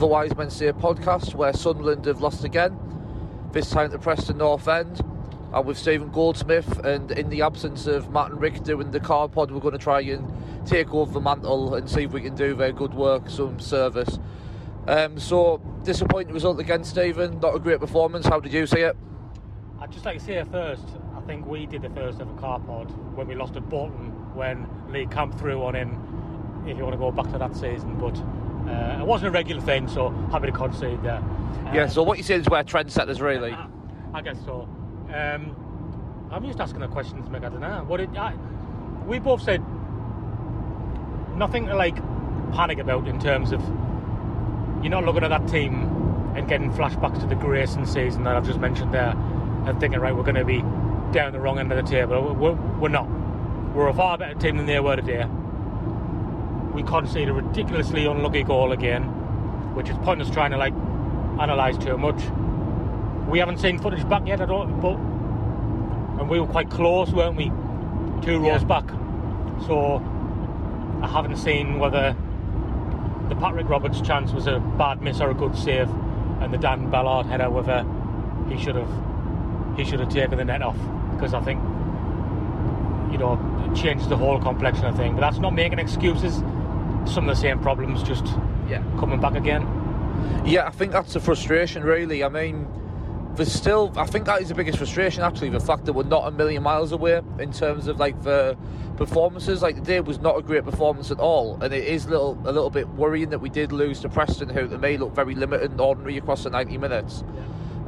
the Wise Men podcast, where Sunderland have lost again. This time to Preston North End. I'm with Stephen Goldsmith, and in the absence of Matt and Rick doing the car pod, we're going to try and take over the mantle and see if we can do their good work, some service. Um, so, disappointing result again, Stephen. Not a great performance. How did you see it? I'd just like to say first, I think we did the first ever car pod when we lost at Bolton when Lee Camp threw on in, if you want to go back to that season. But uh, it wasn't a regular thing, so happy to concede there. yeah, Uh, so what you saying is we're trendsetters, really. I, I guess so. Um, I'm just asking the questions, Mick. I don't know. What did I, we both said nothing to like panic about in terms of you're not looking at that team and getting flashbacks to the Grayson season that I've just mentioned there and thinking, right, we're going to be down the wrong end of the table. We're, we're not. We're a far better team than they were today. We conceded a ridiculously unlucky goal again, which is pointless trying to like analyse too much. We haven't seen footage back yet at all, but and we were quite close, weren't we? Two rows Yeah. back. So I haven't seen whether the Patrick Roberts chance was a bad miss or a good save, and the Dan Ballard header whether he should have he should have taken the net off because I think you know it changes the whole complexion of thing. But that's not making excuses. Some of the same problems just Yeah. coming back again. Yeah, I think that's the frustration, really. I mean, there's still, I think that is the biggest frustration, actually, the fact that we're not a million miles away in terms of like the performances. Like today was not a great performance at all, and it is little a little bit worrying that we did lose to Preston, who to me look very limited and ordinary across the 90 minutes.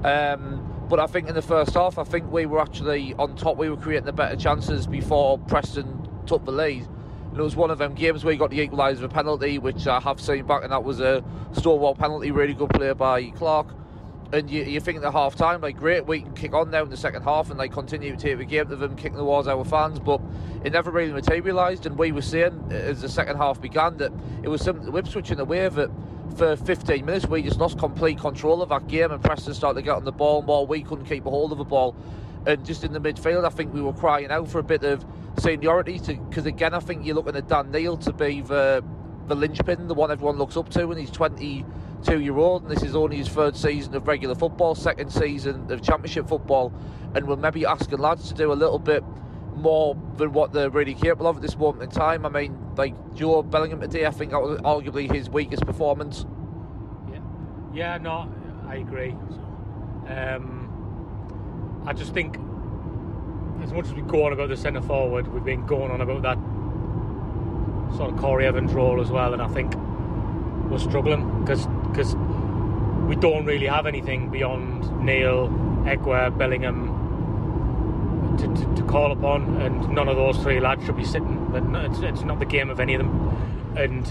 Um, but I think in the first half, I think we were actually on top. We were creating the better chances before Preston took the lead. And it was one of them games where you got the equaliser penalty, which I have seen back, and that was a Stonewall penalty. Really good play by Clarke. And you, you think at half time, like, great, we can kick on now in the second half and like continue to take the game to them, kicking the towards our fans. But it never really materialised. And we were saying uh, as the second half began that it was something to Ipswich in a way that for 15 minutes we just lost complete control of that game and Preston started to get on the ball more. We couldn't keep a hold of the ball. And just in the midfield, I think we were crying out for a bit of seniority because again, I think you're looking at Dan Neil to be the the linchpin, the one everyone looks up to, and he's 22 year old, and this is only his third season of regular football, second season of Championship football, and we're maybe asking lads to do a little bit more than what they're really capable of at this moment in time. I mean, like Jobe Bellingham today, I think that was arguably his weakest performance. Yeah, yeah, no, I agree. Um, I just think, as much as we go on about the centre forward, we've been going on about that sort of Corry Evans role as well, and I think we're struggling because because we don't really have anything beyond Neil, Ekwah, Bellingham to, to, to call upon, and none of those three lads should be sitting. But It's, it's not the game of any of them, and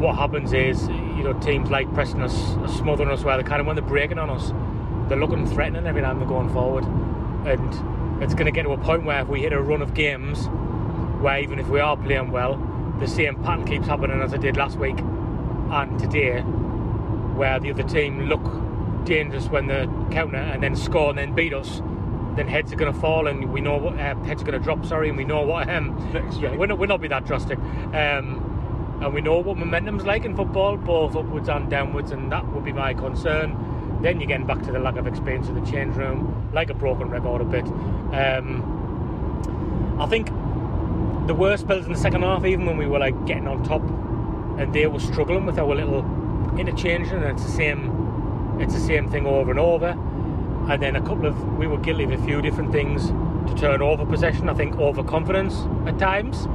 what happens is, you know, teams like Preston are, are smothering us where they kind of when they're breaking on us, they're looking threatening every time they're going forward, and it's going to get to a point where if we hit a run of games, where even if we are playing well, the same pattern keeps happening as it did last week and today, where the other team look dangerous when they counter and then score and then beat us. Then heads are going to fall and we know what uh, heads are going to drop. Sorry, and we know what um, yeah, we're not we're not be that drastic. Um, And we know what momentum's like in football, both upwards and downwards, and that would be my concern. Then you're getting back to the lack of experience in the change room, like a broken record a bit. Um, I think the worst spells in the second half, even when we were like getting on top, and they were struggling with our little interchange, and it's the same, it's the same thing over and over. And then a couple of we were guilty of a few different things to turn over possession. I think overconfidence at times.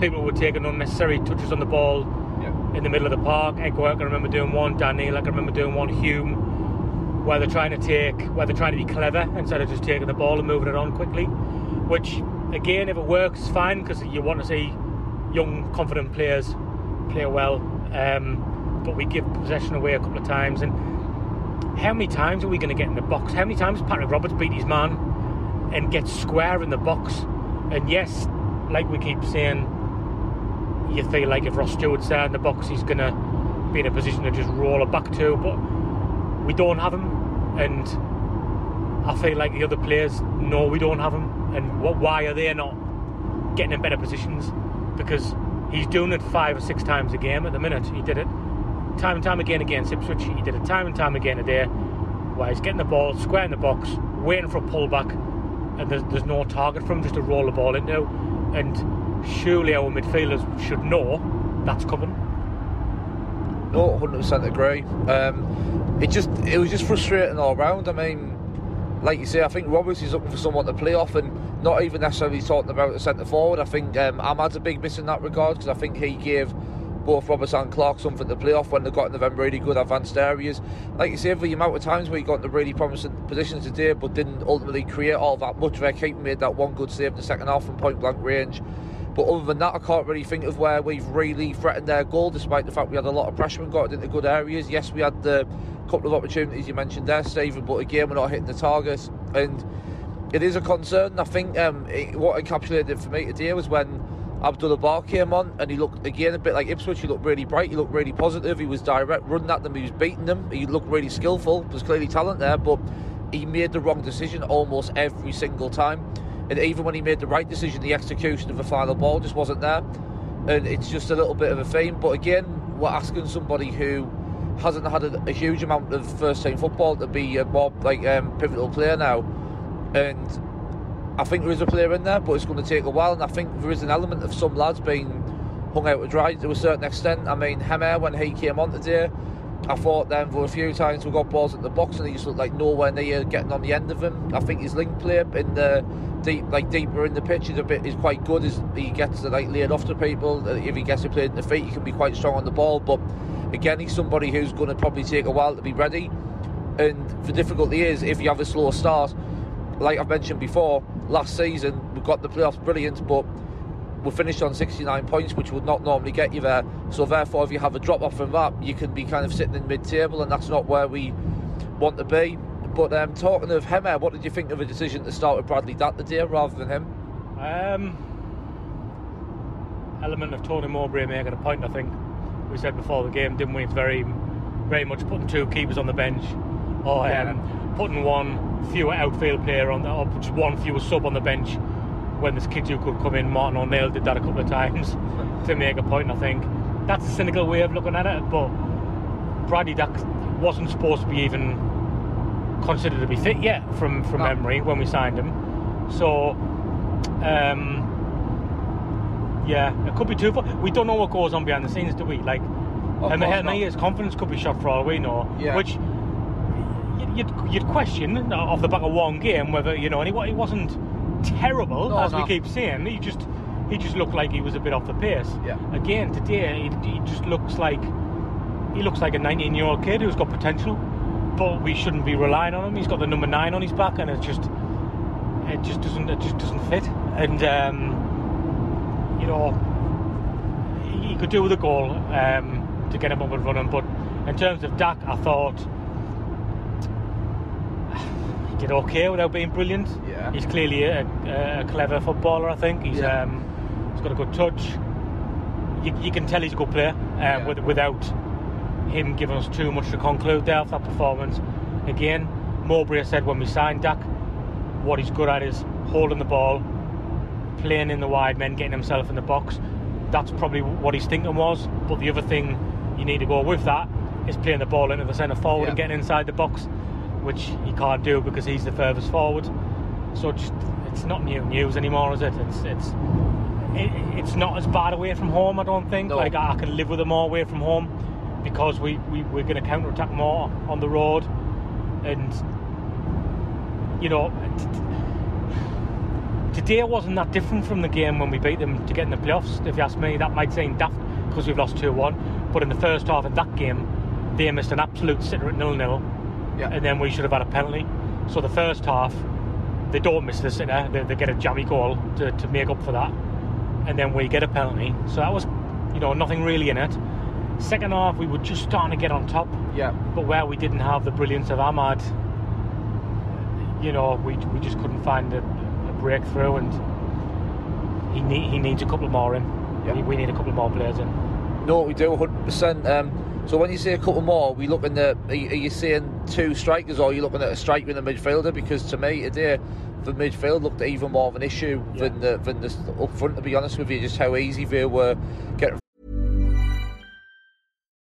People were taking unnecessary touches on the ball Yeah. in the middle of the park. Ekwah, I remember doing one. Daniel, I can remember doing one. Hume, where they're trying to take, where they're trying to be clever instead of just taking the ball and moving it on quickly. Which, again, if it works, fine because you want to see young, confident players play well. Um, but we give possession away a couple of times, and how many times are we going to get in the box? How many times has Patrick Roberts beat his man and get square in the box? And yes, like we keep saying, you feel like if Ross Stewart's there in the box, he's going to be in a position to just roll it back to, but we don't have him, and I feel like the other players know we don't have him, and what? Why are they not getting in better positions? Because he's doing it five or six times a game at the minute. He did it time and time again against Ipswich. He did it time and time again today, where he's getting the ball square in the box, waiting for a pullback, and there's, there's no target for him just to roll the ball into. And surely our midfielders should know that's coming. No, hundred percent agree. Um, it just it was just frustrating all round. I mean, like you say, I think Roberts is looking for someone to play off, and not even necessarily talking about the centre forward. I think um, Amad's a big miss in that regard because I think he gave both Roberts and Clarke something to play off when they got into them really good advanced areas. Like you say, the amount of times where he got into really promising positions today, but didn't ultimately create all that much. Their keeper made that one good save in the second half from point blank range. But other than that, I can't really think of where we've really threatened their goal, despite the fact we had a lot of pressure and got it into good areas. Yes, we had the couple of opportunities you mentioned there, Stephen, but again, we're not hitting the targets. And it is a concern. I think um, it, what encapsulated it for me today was when Abdoullah Ba came on and he looked again a bit like Ipswich. He looked really bright, he looked really positive, he was direct, running at them, he was beating them, he looked really skillful. There's clearly talent there, but he made the wrong decision almost every single time. And even when he made the right decision, the execution of the final ball just wasn't there. And it's just a little bit of a theme. But again, we're asking somebody who hasn't had a, a huge amount of first team football to be a more like um, pivotal player now. And I think there is a player in there, but it's going to take a while. And I think there is an element of some lads being hung out to dry to a certain extent. I mean, Hemir, when he came on today, I thought then for a few times we got balls at the box and he just looked like nowhere near getting on the end of them. I think his link play in the deep, like deeper in the pitch is a bit is quite good. As he gets to like it off to people. Uh, if he gets to play in the feet, he can be quite strong on the ball. But again, he's somebody who's going to probably take a while to be ready. And the difficulty is if you have a slow start, like I've mentioned before, last season we got the playoffs brilliant, but we finished on 69 points, which would not normally get you there. So therefore, if you have a drop off from that, you can be kind of sitting in mid-table, and that's not where we want to be. But um, talking of Hemir, what did you think of the decision to start with Bradley that the day rather than him? Um, element of Tony Mowbray making a point. I think we said before the game, didn't we? It's very, very much putting two keepers on the bench, or um, putting one fewer outfield player on the, or just one fewer sub on the bench. When this kid who could come in, Martin O'Neill did that a couple of times to make a point. I think that's a cynical way of looking at it, but Bradley Dack wasn't supposed to be even considered to be fit yet from from No. memory when we signed him. So, um, yeah, it could be too far. We don't know what goes on behind the scenes, do we? Like, Of and his confidence could be shot for all we know. Yeah. Which you'd, you'd, you'd question off the back of one game whether you know, and he, he wasn't terrible No, as we keep saying. He just he just looked like he was a bit off the pace. Yeah. Again today, he, he just looks like he looks like a 19 year old kid who's got potential, but we shouldn't be relying on him. He's got the number nine on his back, and it's just it just doesn't it just doesn't fit. And um, you know, he, could do with a goal um, to get him up and running. But in terms of Dack, I thought did okay without being brilliant. Yeah. He's clearly a, a clever footballer. I think he's Yeah. um, he's got a good touch. You, you can tell he's a good player um, Yeah. with, without him giving us too much to conclude there for that performance. Again, Mowbray said when we signed Dack, what he's good at is holding the ball, playing in the wide men, getting himself in the box. that's probably what his thinking was. But the other thing you need to go with that is playing the ball into the centre forward and getting inside the box, which he can't do because he's the furthest forward. So just it's not new news anymore, is it? It's it's it, it's not as bad away from home. I don't think. No. Like I can live with them more away from home because we, we we're going to counter attack more on the road, and you know. t- t- Today wasn't that different from the game when we beat them to get in the playoffs. If you ask me, that might seem daft because we've lost 2 1. But in the first half of that game, they missed an absolute sitter at 0 0 Yeah. and then we should have had a penalty. So the first half, they don't miss the sitter, they, they get a jammy goal to, to make up for that, and then we get a penalty. So that was, you know, nothing really in it. Second half, we were just starting to get on top, Yeah. but where we didn't have the brilliance of Amad, you know, we, we just couldn't find a, a breakthrough, and he need, he needs a couple more in. Yeah. We, we need a couple more players in. No, we do 100%. Um, so when you say a couple more, we looking at are you, are you saying two strikers or are you looking at a striker and a midfielder? Because to me today, the midfield looked even more of an issue Yeah. than the than the up front. To be honest with you, just how easy they were getting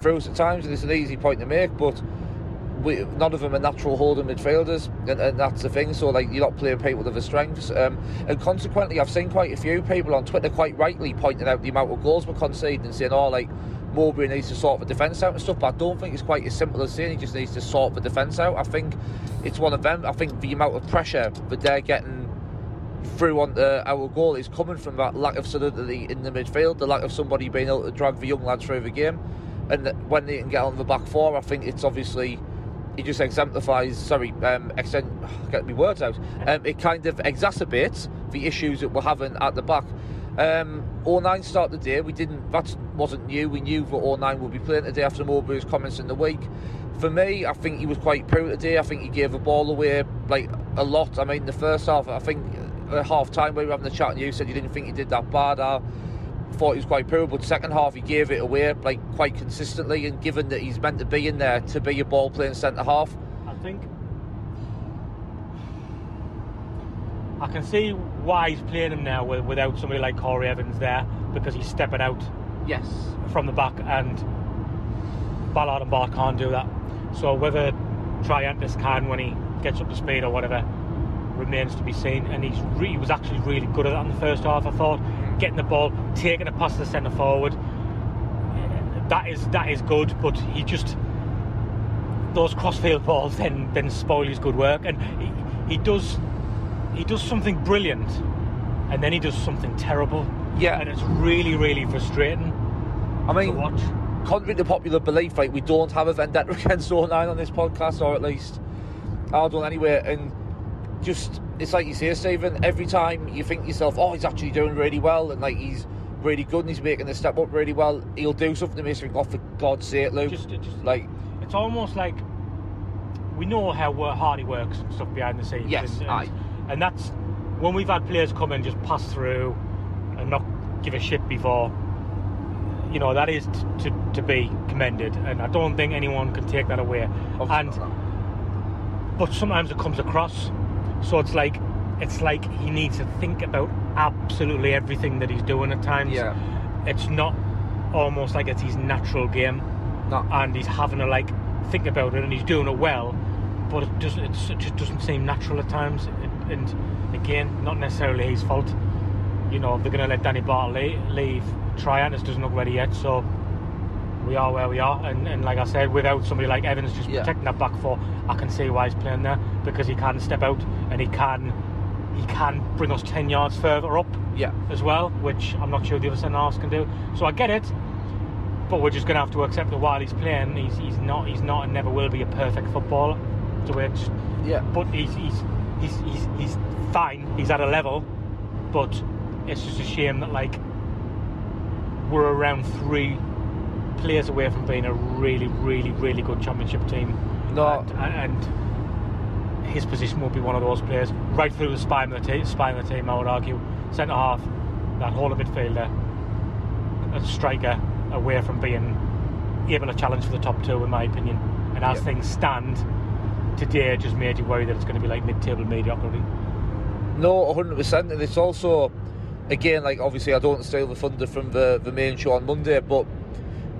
through at times, and it's an easy point to make, but we, none of them are natural holding midfielders, and, and that's the thing. So, like, you're not playing people with their strengths, um, and consequently, I've seen quite a few people on Twitter quite rightly pointing out the amount of goals we're conceding and saying, "Oh, like." Mowbray needs to sort the defence out and stuff, but I don't think it's quite as simple as saying he just needs to sort the defence out. I think it's one of them. I think the amount of pressure that they're getting through on the, our goal is coming from that lack of solidity in the midfield, the lack of somebody being able to drag the young lads through the game. And when they can get on the back four, I think it's obviously it just exemplifies. Sorry, um, extend, get my words out. Um, it kind of exacerbates the issues that we're having at the back. Um, O'Nien start the day. We didn't. That wasn't new. We knew that all O'Nien would be playing today after Mowbray's comments in the week. For me, I think he was quite poor today. I think he gave the ball away like a lot. I mean, the first half, I think at half time we were having the chat, and you said you didn't think he did that bad. I thought he was quite poor, but second half he gave it away like quite consistently. And given that he's meant to be in there to be a ball playing centre half, I think I can see why he's playing him now without somebody like Corry Evans there because he's stepping out yes, from the back and Ballard and Batth can't do that. So whether Triantis can when he gets up to speed or whatever remains to be seen. And he's re- he was actually really good at that in the first half. I thought getting the ball, taking a pass to the centre forward. That is that is good, but he just those crossfield balls then then spoil his good work, and he, he does he does something brilliant, and then he does something terrible. Yeah. and it's really really frustrating I to mean, watch. contrary to popular belief, like we don't have a vendetta against O'Nien on this podcast, or at least I don't anyway. And just it's like you say, Stephen. Every time you think to yourself, "Oh, he's actually doing really well," and like he's really good and he's making the step up really well, he'll do something to think, "Oh, for God's sake, Luke!" Just, just like, it's almost like we know how hard he works and stuff behind the scenes. Yes, and, and, and that's when we've had players come and just pass through and not give a shit before. You know that is t- to to be commended, and I don't think anyone can take that away. obviously and but sometimes it comes across, so it's like it's like he needs to think about absolutely everything that he's doing at times. yeah, It's not almost like it's his natural game. No, and he's having to like think about it and he's doing it well but it doesn't it just doesn't seem natural at times. It- and again not necessarily his fault. You know, they're going to let Danny Bartley leave. Triantis doesn't look ready yet, so we are where we are. And, and like I said, without somebody like Evans just Yeah. protecting that back four, I can see why he's playing there because he can step out and he can he can bring us ten yards further up Yeah. as well, which I'm not sure the other centre halves can do. So I get it, but we're just going to have to accept that while he's playing, he's, he's not he's not and never will be a perfect footballer. To which, Yeah. but he's he's he's he's, he's fine. He's at a level, but it's just a shame that like we're around three players away from being a really really really good championship team. No. and, and his position will be one of those players right through the spine of the, te- spine of the team. I would argue, centre half, that whole of midfielder, a striker, away from being able to challenge for the top two, in my opinion. And as Yeah. things stand today, just made you worry that it's going to be like mid-table mediocrity. No, 100%. And it's also, again, like obviously I don't steal the thunder from the, the main show on Monday, but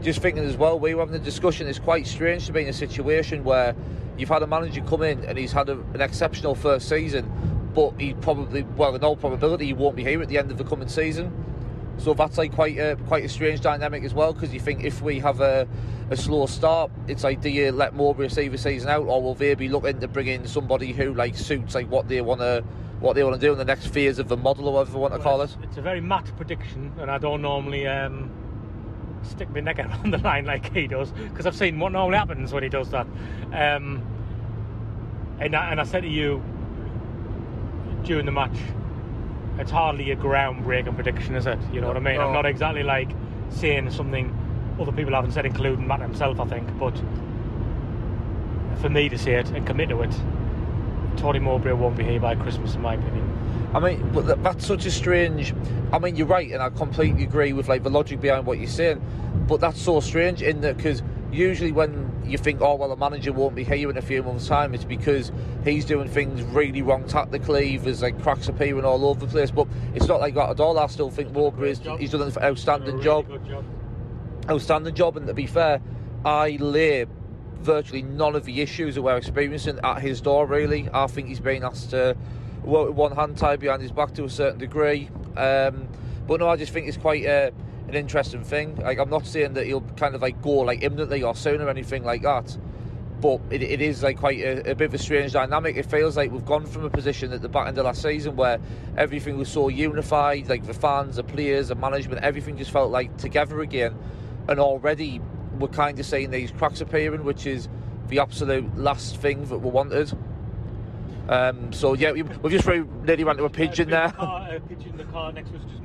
just thinking as well, we were having a discussion, it's quite strange to be in a situation where you've had a manager come in and he's had a, an exceptional first season, but he probably, well, in all probability, he won't be here at the end of the coming season. So that's like quite a, quite a strange dynamic as well, because you think if we have a, a slow start, it's like do you let Mowbray see the season out, or will they be looking to bring in somebody who like suits like what they want to what they want to do in the next phase of the model, or whatever you want to call Well, it? it's, a very matt prediction, and I don't normally um, stick my neck out on the line like he does, because I've seen what normally happens when he does that. Um, and, I, and I said to you during the match, it's hardly a groundbreaking prediction, is it? You know what I mean? I'm not exactly like saying something other people haven't said, including Matt himself, I think, but for me to say it and commit to it, Tony Mowbray won't be here by Christmas, in my opinion. I mean, but that's such a strange. I mean, you're right, and I completely agree with like the logic behind what you're saying. But that's so strange in that because usually when you think, oh well, the manager won't be here in a few months' time, it's because he's doing things really wrong tactically. There's like cracks appearing all over the place. But it's not like that at all. I still think Mowbray's is he's done an outstanding really job job. outstanding job. And to be fair, I lay virtually none of the issues that we're experiencing at his door. Really, I think he's been asked to one hand tied behind his back to a certain degree. Um, but no, I just think it's quite a, an interesting thing. Like I'm not saying that he'll kind of like go like imminently or soon or anything like that. But it, it is like quite a, a bit of a strange dynamic. It feels like we've gone from a position at the back end of last season where everything was so unified, like the fans, the players, the management, everything just felt like together again. And already we're kind of seeing these cracks appearing, which is the absolute last thing that we wanted. Um, so yeah, we- we've just really nearly ran to a pigeon a there. Car, a pigeon, the car next to us just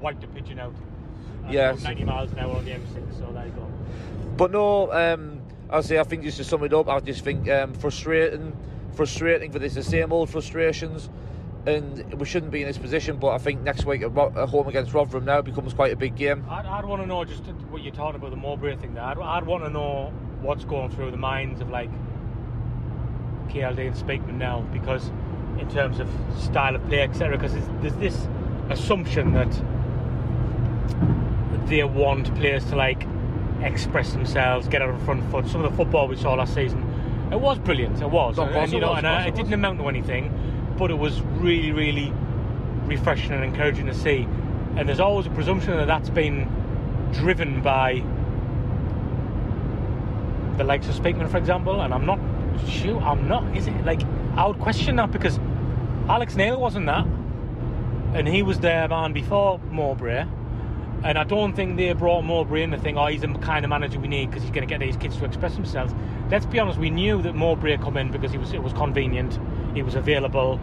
wiped a pigeon out. At Yes. 90 miles an hour on the M6, so there you go. But no, um, I say I think just to sum it up, I just think um, frustrating, frustrating for this the same old frustrations, and we shouldn't be in this position. But I think next week at, at home against Rotherham now becomes quite a big game. I'd, I'd want to know just what you're talking about the Mowbray thing there. I'd, I'd want to know what's going through the minds of like KLD and Speakman now, because in terms of style of play, etc. Because there's this assumption that they want players to like express themselves, get out of the front foot. Some of the football we saw last season, it was brilliant. It was, and, and, you it know, and uh, it didn't amount to anything, but it was really, really refreshing and encouraging to see. And there's always a presumption that that's been driven by the likes of Speakman, for example. And I'm not sure. I'm not. Is it like I would question that because Alex Neil wasn't that, and he was their man before Mowbray. And I don't think they brought Mowbray in to think, oh, he's the kind of manager we need because he's going to get these kids to express themselves. Let's be honest, we knew that Mowbray come in because he was it was convenient, he was available.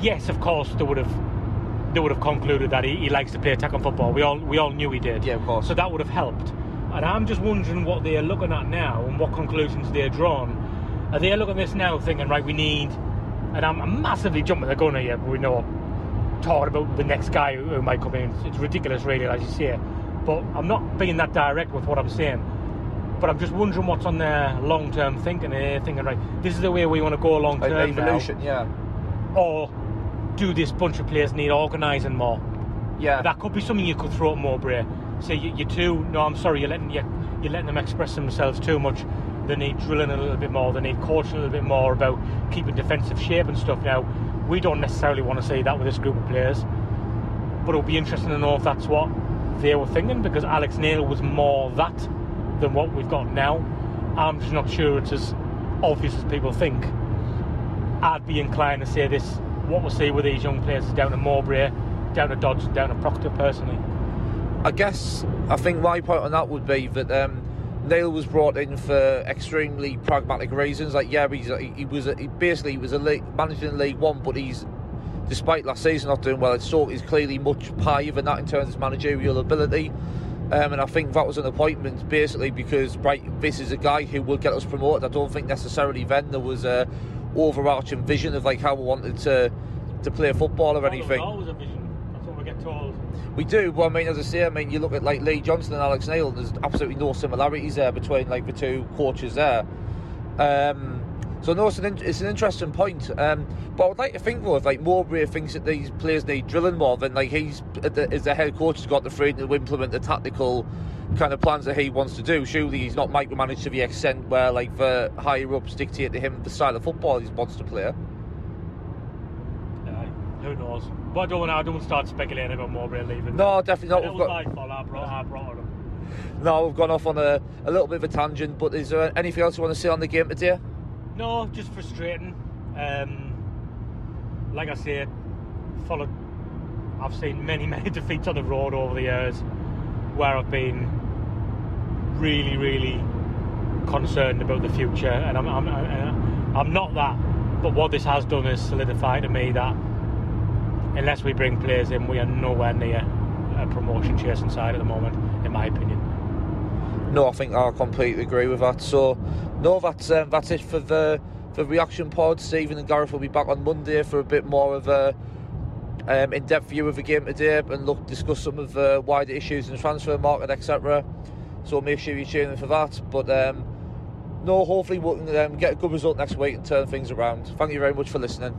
Yes, of course, they would have they would have concluded that he, he likes to play attack on football. We all we all knew he did. Yeah, of course. So that would have helped. And I'm just wondering what they're looking at now and what conclusions they're drawn. Are they looking at this now thinking, right, we need, and I'm, massively jumping the gun here, but we know, talking about the next guy who, who might come in. It's, ridiculous, really, as you say. But I'm not being that direct with what I'm saying. But I'm just wondering what's on their long term thinking. They're thinking, right, this is the way we want to go long Like term now. evolution, yeah, Or do this bunch of players need organising more? yeah. That could be something you could throw at Mowbray. Say you, you two, no, I'm sorry, you're letting you, you're letting them express themselves too much. They need drilling a little bit more. They need coaching a little bit more about keeping defensive shape and stuff. Now, we don't necessarily want to see that with this group of players. but it'll be interesting to know if that's what they were thinking because Alex Neil was more that than what we've got now. I'm just not sure it's as obvious as people think. I'd be inclined to say this what we'll see with these young players is down to Mowbray, down to Dodds, down to Proctor personally. I guess I think my point on that would be that um, Neil was brought in for extremely pragmatic reasons. Like, yeah, he's, he was a, he basically he was a league, managing League One, but he's despite last season not doing well at Stoke, he's clearly much higher than that in terms of managerial ability. Um, and I think that was an appointment basically because right, this is a guy who will get us promoted. I don't think necessarily then there was a overarching vision of like how we wanted to to play football or anything. always a vision. That's what we get told. We do, but I mean, as I say, I mean, you look at like Lee Johnson and Alex Neil. There's absolutely no similarities there between like the two coaches there. Um, so no, it's an, it's an interesting point. Um, but I would like to think though, if like Mowbray thinks that these players need drilling more, then like he's as the head coach has got the freedom to implement the tactical kind of plans that he wants to do. Surely he's not micromanaged to the extent where like the higher ups dictate to him the style of football he wants to play. Who knows? But I don't want I don't start speculating about Mowbray leaving. No, definitely not. It We've was got- my fault. I brought, I brought up. No, we've gone off on a, a little bit of a tangent. But is there anything else you want to say on the game today? No, just frustrating. Um, like I said, followed. I've seen many, many defeats on the road over the years where I've been really, really concerned about the future, and I'm, I'm, I'm I'm not that. But what this has done is solidify to me that unless we bring players in, we are nowhere near a promotion chasing side at the moment, in my opinion. No, I think I completely agree with that. So, no, that's um, that's it for the for reaction pod. Stephen and Gareth will be back on Monday for a bit more of a um, in-depth view of the game today and look discuss some of the wider issues in the transfer market, etc. So make sure you tune in for that. But um, no, hopefully we'll um, get a good result next week and turn things around. Thank you very much for listening.